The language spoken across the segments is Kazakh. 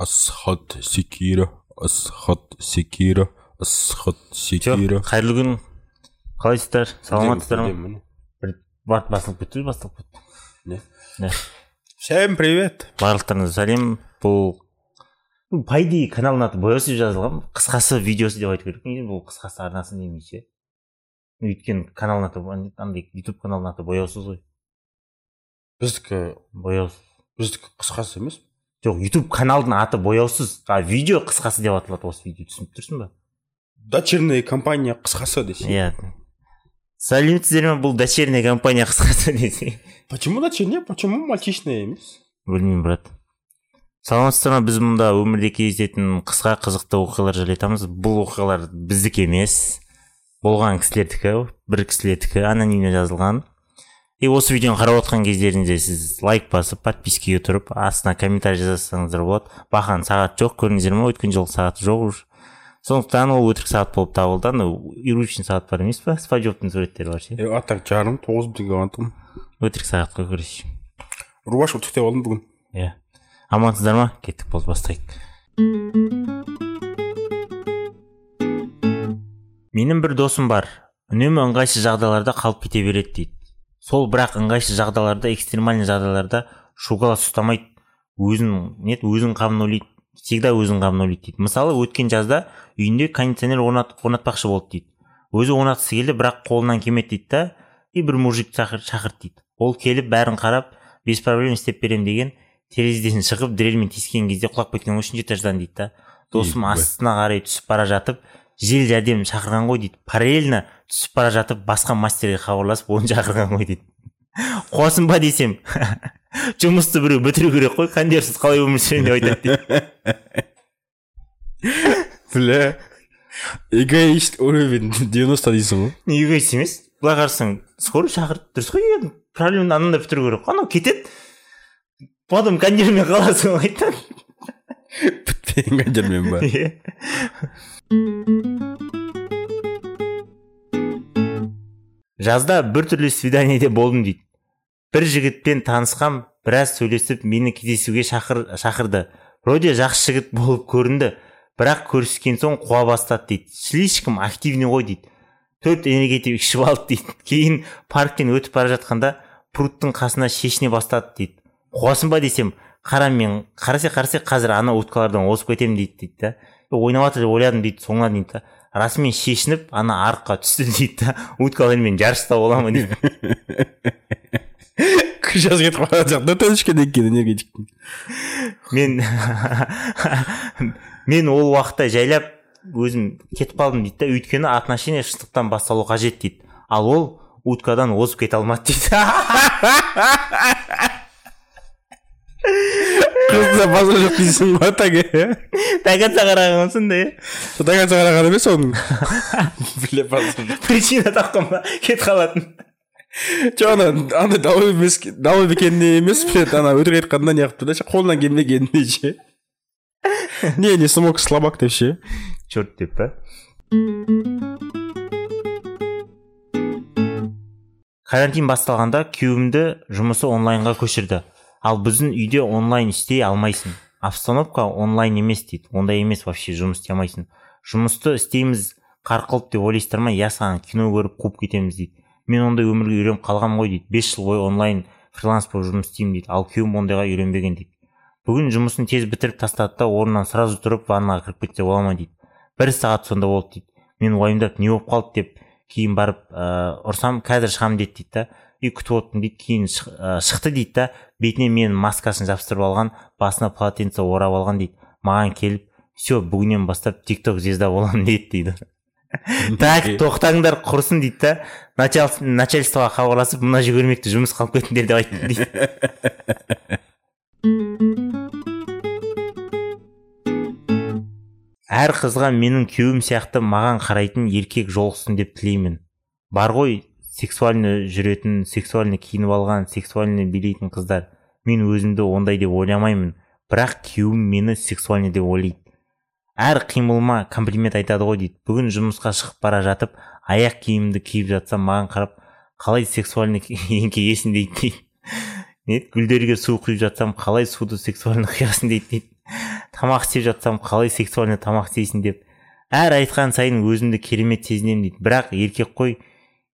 асхат секира асхат секира асхат секира. қайырлы күн. Қалайсыздар саламатсыздар ма? бір барып басылып кетті басталып кетті. Не? Всем привет. Барлықтарыңызға сәлем. Бұл по идее каналдың аты бояусыз жазылған қысқасы видеосы деп айту керек. Бұл қысқасы арнасы демей ше өйткені каналдың аты андай ютуб каналдың аты бояусыз ғой. Біздікі бояусыз. біздікі қысқасы емес. Жоқ ютуб каналдың аты бояусыз. А видео қысқасы деп аталады осы видео түсініп тұрсың ба? Дочерняя компания қысқасы десе. Иә. Сәлеметсіздер ме? Бұл дочерняя компания қысқасы десе. Почему дочерняя? Почему мальчишная емес? Білмеймін брат. Саламатсыздар ма? Біз мұнда өмірде кездесетін қысқа қызықты оқиғалар жайлы айтамыз бұл оқиғалар біздікі емес. Болған кісілердікі бір кісілердікі анонимно жазылған. И осы видеоны қарап отқан кездеріңізде сіз лайк басып подпискаға тұрып астына комментарий жазсаңыздар болады. Бақан сағат жоқ көрдіңіздер ма өткен жылы сағаты жоқ уже. Сондықтан ол өтірік сағат болып табылды. Анау иручный сағат бар емес па? Спаджоптың суреттері бар ше? А так жарым тоғыз бітірген болған тұғын өтірік сағат қой короче рубашка түктеп алдым бүгін. Иә. Амансыздар ма? Кеттік болды бастайық. Менің бір досым бар. Үнемі ыңғайсыз жағдайларда қалып кете береді дейді. Сол бірақ ыңғайсыз жағдайларда экстремальный жағдайларда шугалас ұстамайды. Өзін не өзін қамын ойлайды. Всегда өзін қамын ойлайды дейді. Мысалы өткен жазда үйінде кондиционер орнат, орнатпақшы болды дейді. Өзі орнатқысы келді бірақ қолынан келмеді дейді да. И бір мужик шақыр, шақырды дейді. Ол келіп бәрін қарап без проблем істеп беремін деген терезеден шығып дрельмен тиіскен кезде құлап кеткен ғой үшінші этаждан дейді да. Досым астына қарай түсіп бара жатып жедел жәрдем шақырған ғой дейді. Параллельно түсіп бара жатып басқа мастерге хабарласып оны шақырған ғой дейді. Қуасың ба десем? Жұмысты біреу бітіру керек қой кондерсіз қалай өмір сүремін деп айтады дейді. Бля эгоист уровень девяносто дейсің ғой. Эгоист емес. Былай қарасаң скорый шақырды дұрыс қой иә проблеманы ананда бітіру керек қой. Анау кетеді. Потом кондермен қаласың ғой айтады. Бітпеген кондермен ба? Жазда біртүрлі свиданиеде болдым дейді. Бір жігітпен танысқам біраз сөйлесіп мені кездесуге шақыр, шақырды. Вроде жақсы жігіт болып көрінді бірақ көріскен соң қуа бастады дейді. Слишком активный ғой дейді. Төрт энергетик ішіп алды дейді. Кейін парктен өтіп бара жатқанда пруттың қасына шешіне бастады дейді. Қуасың ба десем қара мен қарасе қарасе қазір ана уткалардан озып кетемін дейді дейді да. Ойнап жатыр деп ойладым дейді соңына дейін да. Расымен шешініп ана арыққа түсті дейді да. Уткалармен жарыста боламын дейді. Сейчас кетіп бара жатыр төрешкеден кейін энергетиктің мен мен ол уақытта жайлап өзім кетіп қалдым дейді да. Өйткені отношение шындықтан басталу қажет дейді. Ал ол уткадан озып кете алмады дейді. Қызда базар жоқ дейсің ғой таге до конца қараған сондай иә до конца қараған емес оның бля причина тапқан ба кетіп қалатын жоқ ана андай дау емес дау екеніне емес бля ана өтірік айтқанда не қылыпты да ше қолынан келмегеніне ше не не смог слабак деп ше черт деп па карантин басталғанда күйеуімді жұмысы онлайнға көшірді ал біздің үйде онлайн істей алмайсың. Обстановка онлайн емес дейді. Ондай емес вообще жұмыс істей алмайсың. Жұмысты істейміз қарқылып деп ойлайсыздар ма? Иә саған кино көріп қуып кетеміз дейді. Мен ондай өмірге үйреніп қалғанмын ғой дейді. Бес жыл бойы онлайн фриланс болып жұмыс істеймін дейді. Ал күйеуім ондайға үйренбеген дейді. Бүгін жұмысын тез бітіріп тастады да орнынан сразу тұрып ваннаға кіріп кетсе бола ма дейді. Бір сағат сонда болды дейді. Мен уайымдап не болып қалды деп кейін барып ыыы ұрсам қазір шығамын деді дейді да. И күтіп отырмын дейді кейін шықты дейді да. Бетіне менің маскасын жабыстырып алған басына полотенце орап алған дейді. Маған келіп все бүгіннен бастап тик ток звезда боламын деді дейді. Так тоқтаңдар құрысын дейді да. Начальствоға хабарласып мына жүгірмекті жұмыс қалып кетіңдер деп айтты дейді. Әр қызға менің күйеуім сияқты маған қарайтын еркек жолықсын деп тілеймін. Бар ғой сексуальный жүретін сексуальный киініп алған сексуальный билейтін қыздар мен өзімді ондай деп ойламаймын. Бірақ күйеуім мені сексуальный деп ойлайды. Әр қимылыма комплимент айтады ғой дейді. Бүгін жұмысқа шығып бара жатып аяқ киімімді киіп жатсам маған қарап қалай сексуальный еңкейесің дейді дейді. Гүлдерге су құйып жатсам қалай суды сексуально құясың дейді дейді. Тамақ істеп жатсам қалай сексуальный тамақ істейсің? деп. Әр айтқан сайын өзімді керемет сезінемін дейді. Бірақ еркек қой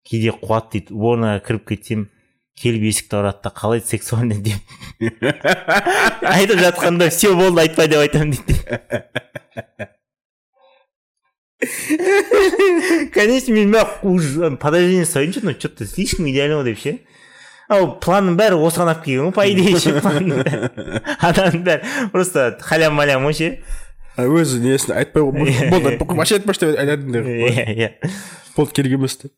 кейде қуады дейді. Уборныйға кіріп кетсем келіп есікті ұрады да қалай сексуальный деп. Айтып жатқанда все болды айтпа деп айтамын дейді. Конечно мен мына подозрение ұстайыншы ну че то слишком идеально деп ше. Ал планның бәрі осыған алып келген ғой по идее ше адамның бәрі. Просто халям малям ғой ше. Өзі несін айтпай болды вообще айтпашы деп айтатын иә иә. Болды керек емес деп.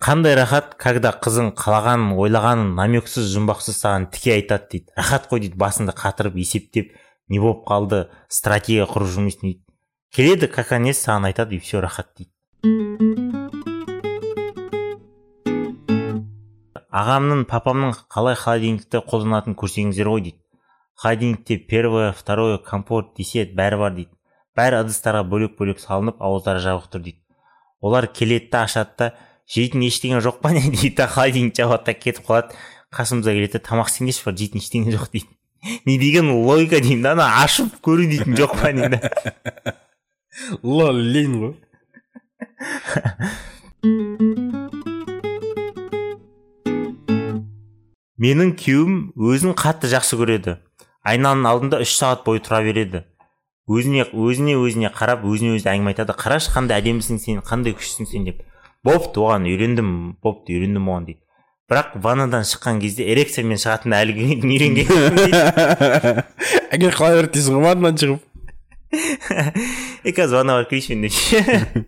Қандай рахат когда қызың қалағанын ойлағанын намексіз жұмбақсыз саған тіке айтады дейді. Рахат қой дейді басында қатырып есептеп не болып қалды стратегия құрып жүрмейсің дейді келеді как емес саған айтады и все рахат дейді. Ағамның папамның қалай холодильникті қолданатынын көрсеңіздер ғой дейді. Холодильникте первое второе компот десет бәрі бар дейді. Бәрі ыдыстарға бөлек бөлек салынып ауыздары жабық тұр дейді. Олар келеді да ашады да жейтін ештеңе жоқ па? Не дейді да холодильник жабады да кетіп қалады. Қасымызға келеді да тамақ істеңдерші бар жейтін ештеңе жоқ дейді. Не деген логика деймін да? Ана ашып көру дейтін жоқ па лол лень ғой. Менің күйеуім өзін қатты жақсы көреді. Айнаның алдында үш сағат бойы тұра береді. Өзіне өзіне өзіне қарап өзіне өзі әңгіме айтады. Қарашы қандай әдемісің сен қандай күштісің сен деп. Бопты оған үйрендім бопты үйрендім оған дейді. Бірақ ваннадан шыққан кезде эрекциямен шығатынына әлі үйренген? Әгер қалай береді дейсің ғой ваннадан шығып. Е қазір ваннаға барып келейінші мен деп.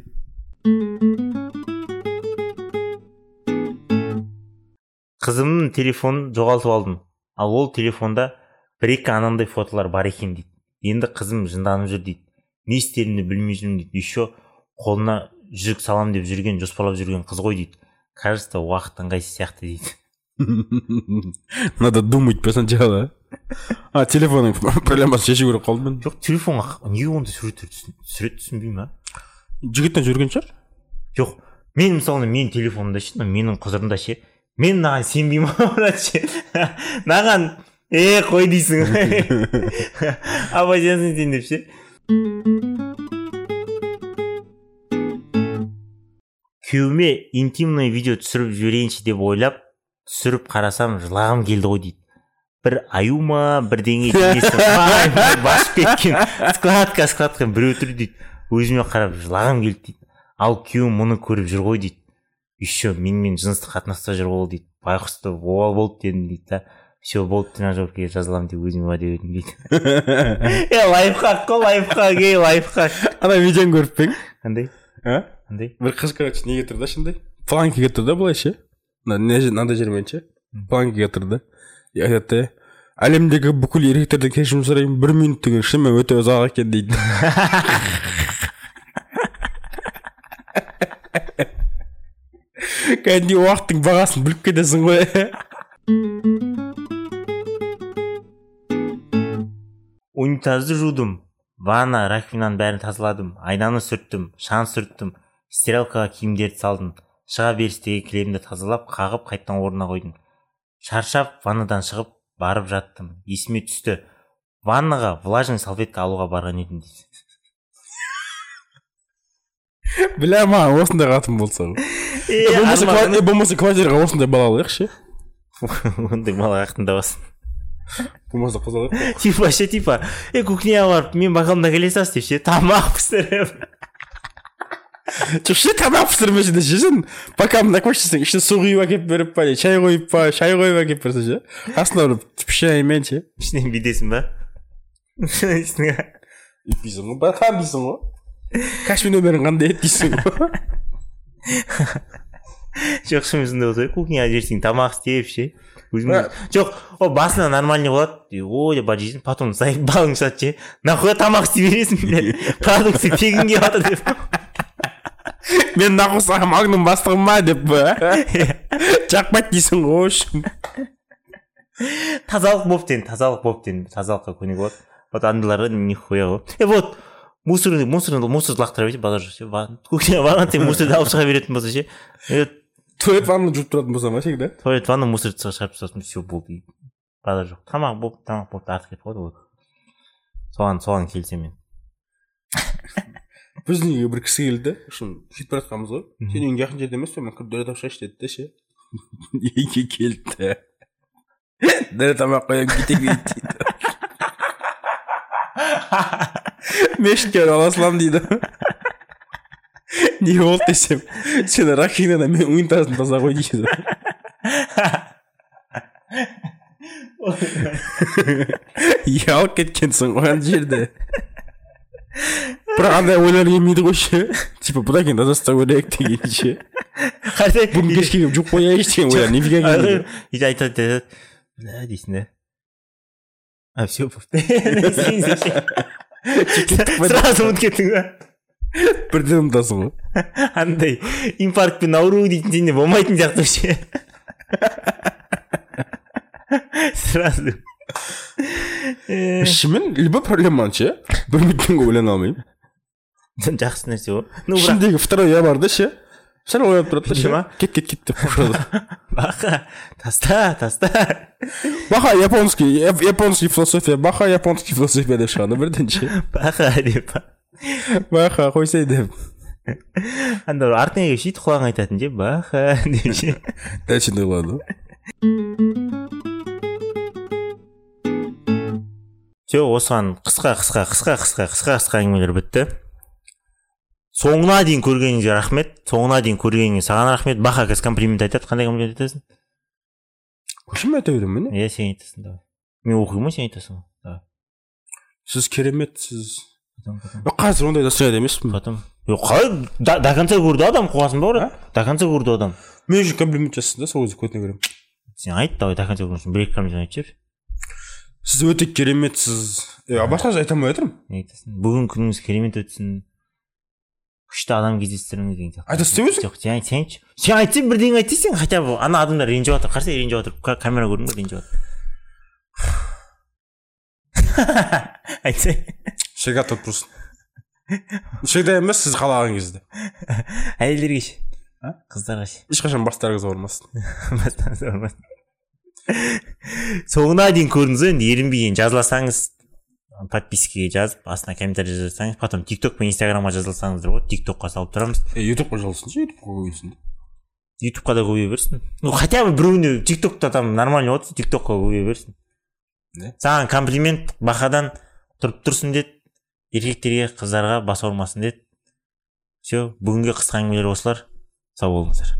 Қызымның телефонын жоғалтып алдым. Ал ол телефонда бір екі анандай фотолар бар екен дейді. Енді қызым жынданып жүр дейді. Не істерімді білмей жүрмін дейді. Еще қолына жүк салам деп жүрген жоспарлап жүрген қыз ғой дейді. Кажется уақыт ыңғайсыз сияқты дейді. Надо думать сначала. А телефонның проблемасын шешу керек қолмен жоқ телефонға неге ондай суреттер түсіреді түсінбеймін а? Жігіттен жүрген шығар. Жоқ. Мен мысалы менің телефонымда ше менің құзырымда ше мен мынаған сенбеймін ше. Мынаған е қой дейсің обойденсің сен деп ше күйеуіме интимный видео түсіріп жіберейінші деп ойлап түсіріп қарасам жылағым келді ғой дейді. Бір аю ма бірдеңе басып кеткен. Складка складка біреу тұр дейді. Өзіме қарап жылағым келді дейді. Ал күйеуім мұны көріп жүр ғой дейді. Еще менімен жыныстық қатынаста жүр ол дейді. Байқұсты обал болды дедім дейді да. Все болды тренажеркеге жазыламын деп өзіме уәде бердім дейді е лайфхак қой лайфхак ей лайфхак. Ана видеоны көріп пе едің қандай а? Қандай бір қыз короче неге тұр да шындай планкаға тұр да былай ше мынандай жермен ше планкаға тұр да? И айтады да әлемдегі бүкіл еркектерден кешірім сұраймын бір минут деген шынымен өте ұзақ екен дейді кәдімгідей уақыттың бағасын біліп кетесің ғой унитазды жудым ванна раковинаның бәрін тазаладым айнаны сүрттім шаң сүрттім стиралкаға киімдерді салдым шыға берістегі кілемді тазалап қағып қайтадан орнына қойдым шаршап ваннадан шығып барып жаттым есіме түсті ваннаға влажный салфетка алуға барған едім дейді бля маған осындай қатын болса ғой болмаса квартираға осындай бала алайықшы ондай бала болмаса қыз алайық типа ше типа е кухняға барып мен бокалымда келе салшы деп ше тамақ пісіріп жоқ ше тамақ пісірмеші де ше сен пока мына көрсетсең ішіне су құйып әкеліп беріп па шай қойып па шай қойып әкеліп берсе ше қасына бір шаймен ше ішінен бүйтесің ба өйтпейсің ғой братан дейсің ғой каспи нөмірің қандай еді дейсің ғой жоқ шынымен сондай болса кухняға жіберсең тамақ істеп ше жоқ ол басында нормальный болады. Ой деп бара жейсің потом балың шығады ше нахуй тамақ істей бересің блядь? Продукция тегін келіп жатыр деп. Мен нахуй саған магнум бастығым ба деп жақпайды дейсің ғой общем тазалық болып енді тазалық болып енді тазалыққа көне болады. Вот андайларға нихуя ғой. Е вот мусорный мусорный мусорды лақтыра берсе базар жоқ ше? Барған сайын мусорды алып шыға беретін болса ше? Туалет ванна жуып тұратын болсам вообще да туалет ванна мусорщикқа шығарып тастасын все болды базар жоқ тамақ болды тамақ болды артық кетіп қалады ғой соған соған келісемін мен біздің үйге бір кісі келді шын сөйтіп бара жатқанбыз ғой сен үйің жақын жерде емес пе дәрет алып деді да ше үйге келді дәрет алмай ақ қоямын кете дейді мешітке ала саламын дейді не болды десем сен раковинадан мен унитазын таза ғой дейді ұялып кеткенсің ғой ана жерде бірақ андай ойлар келмейді ғой ше типа бұдан кейін таза ұстау керек деген ше бүгін кешке келіп жуып қояйыншы деген ойлар нифига келмейді и айтады айтады дейсің да? А все сразу ұмытып кеттің ба бірден ұмытасың ғой андай инфарктпен ауру дейтін сенде болмайтын сияқты вообще сразу. Шынымен любой проблеманы ше бір минуттан көп ойлана алмаймын жақсы нәрсе ғой ну бірақ ішімдегі второй я бар да ше сәл оянып тұрады да ше кет кет кет деп баха таста таста баха японский яп- японский философия баха японский философия деп шығады бірден ше баха деп баха қойсай деп. Анда артыңа келіп сөйтіп құлағыңа айтатын ше баха деп ше. Дәл сондай қылады ғой все осыған қысқа қысқа қысқа қысқа қысқа қысқа әңгімелер бітті. Соңына дейін көргеніңізге рахмет. Соңына дейін көргеніңе саған рахмет. Баха қазір комплимент айтады. Қандай комплимент айтасың? Көшім айта беремін міне. Иә сен айтасың давай. Мен оқимын ғой сен айтасың ғой. Давай. Сіз кереметсіз потом потом. Е, қазір ондай настроение емеспін. Потом. Жоқ қалай до конца көрді адам қуасың ба брат до конца көрді адам. Мен үшін комплимент жасайсың да сол кезде көтіне көремін сен айт давай до конца көрген бір екі комплимент айтып жіберші сіз. Өте кереметсіз басқа айта алмай жатырмын не айтасың. Бүгін күніңіз керемет өтсін. Күшті адам кездестіріңіз деген сияқты. Айтасың деп өзің жоқ сен айт сен айтшы сен айтсаң бірдеңе айт десең хотя бы ана адамдар ренжіп жатыр. Қарасай ренжіп жатыр. Ка- камера көрдің ба ренжіп жатыр. Айтсай. Всегда тот просто всегда емес сіз қалаған кезде әйелдерге ше қыздарға ше ешқашан бастарыңыз ауырмасын Бастаңыз болмас. соңына дейін көрдіңіз ғой енді ерінбей енді жазылсаңыз подпискаға жазып астына комментарий жазсаңыз потом тикток пен инстаграмға жазылсаңыздар болады тиктокқа салып тұрамыз е ютубқа жазылсыншы ютубқа қойсын ютубқа да көбейе берсін ну хотя бы біреуіне тиктокта там нормально отырса тиктокқа көбейе берсін саған комплимент бахадан тұрып тұрсын деді еркектерге қыздарға бас ауырмасын деді. Все бүгінгі қысқа әңгімелер осылар. Сау болыңыздар.